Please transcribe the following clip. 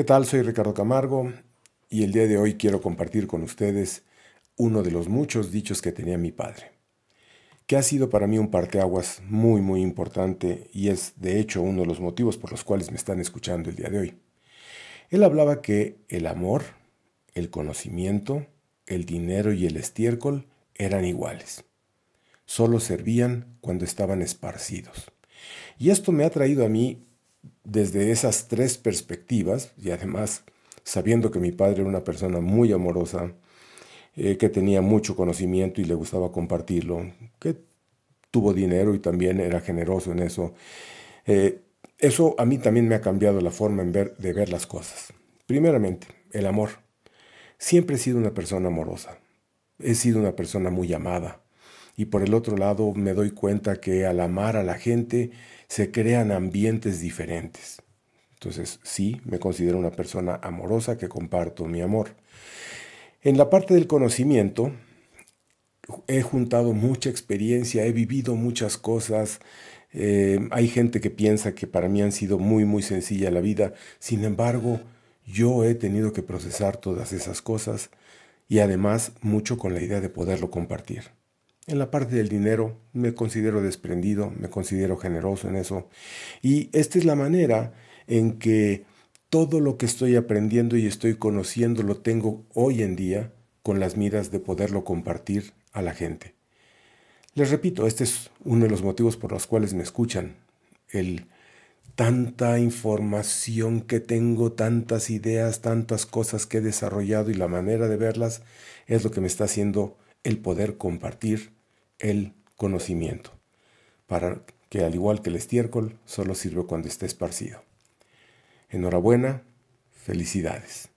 ¿Qué tal? Soy Ricardo Camargo y el día de hoy quiero compartir con ustedes uno de los muchos dichos que tenía mi padre, que ha sido para mí un parteaguas muy muy importante y es de hecho uno de los motivos por los cuales me están escuchando el día de hoy. Él hablaba que el amor, el conocimiento, el dinero y el estiércol eran iguales. Solo servían cuando estaban esparcidos. Y esto me ha traído a mí desde esas tres perspectivas, y además sabiendo que mi padre era una persona muy amorosa, eh, que tenía mucho conocimiento y le gustaba compartirlo, que tuvo dinero y también era generoso en eso, eh, eso a mí también me ha cambiado la forma de ver las cosas. Primeramente, el amor. Siempre he sido una persona amorosa. He sido una persona muy amada. Y por el otro lado me doy cuenta que al amar a la gente se crean ambientes diferentes. Entonces sí, me considero una persona amorosa que comparto mi amor. En la parte del conocimiento, he juntado mucha experiencia, he vivido muchas cosas. Eh, hay gente que piensa que para mí han sido muy, muy sencilla la vida. Sin embargo, yo he tenido que procesar todas esas cosas y además mucho con la idea de poderlo compartir. En la parte del dinero me considero desprendido, me considero generoso en eso. Y esta es la manera en que todo lo que estoy aprendiendo y estoy conociendo lo tengo hoy en día con las miras de poderlo compartir a la gente. Les repito, este es uno de los motivos por los cuales me escuchan. El tanta información que tengo, tantas ideas, tantas cosas que he desarrollado y la manera de verlas es lo que me está haciendo el poder compartir el conocimiento, para que al igual que el estiércol, solo sirve cuando esté esparcido. Enhorabuena, felicidades.